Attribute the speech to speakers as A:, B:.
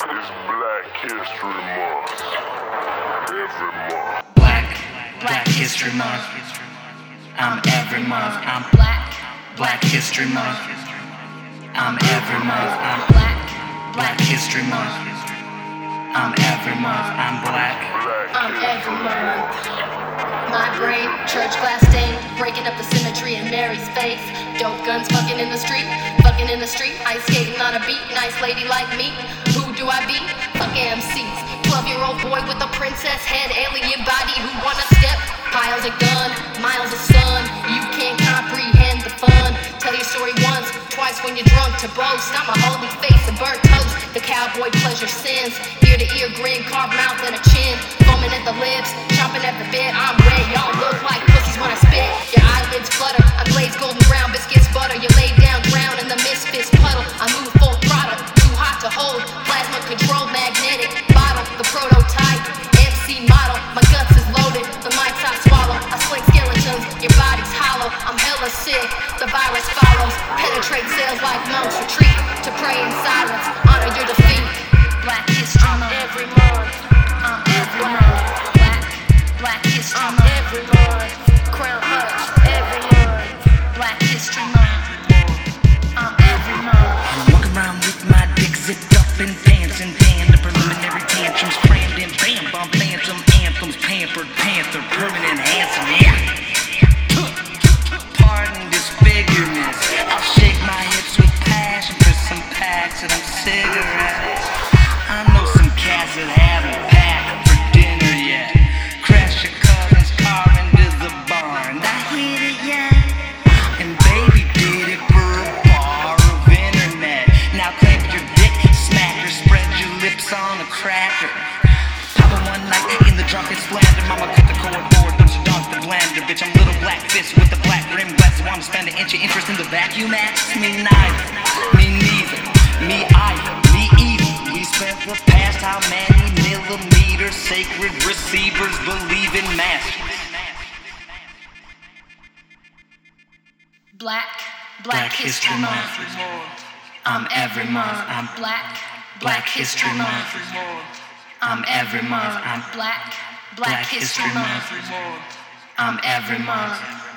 A: It's Black History Month. Every month.
B: Black, Black History Month. I'm every month. I'm black, Black History Month. I'm every month. I'm black, Black History Month. I'm every month. I'm black.
A: Black
C: I'm every month. My brain, church glass stained, breaking up the symmetry in Mary's face. Dope guns fucking in the street, fucking in the street. Ice skating on a beat, nice lady like me. Who do I be? Fuck MCs. 12 year old boy with a princess head, alien body who wanna step. Piles of gun, miles of sun. You can't comprehend the fun. Tell your story once, twice when you're drunk to boast. I'm a holy face a burnt toast. The cowboy pleasure sins. Ear to ear grin, carved mouth and a chin. Foaming at the lips, chomping at the bit. I'm Penetrate cells like monks retreat to pray in silence. Honor your defeat.
B: Black History Month.
C: Every month,
B: I'm every month. Black, Black History
C: I'm
B: Month.
C: every month. Crown Hutch, every month.
B: Black History Month. I'm every month.
D: I walk around with my dick zipped up in pants and. The preliminary tantrums crammed bam bum phantom anthems. Pampered panther, permanent handsome. I know some cats that haven't packed for dinner yet. Crash your cousin's car into the barn. I hit it yet. And baby did it for a bar of internet. Now clamp your dick, smack her, spread your lips on a cracker. Pop it one night in the drunken splendor. Mama cut the cord board, don't you dunk the. Bitch, I'm little black fist with the black rim glasses. Wanna spend an inch of interest in the vacuum axe? Me neither, me neither, me either, me either. We spent the past how many millimeters sacred receivers believe in masters.
B: Black, Black History Month. I'm every month. I'm black, Black History Month. I'm every month. I'm black, Black History Month. I'm every month.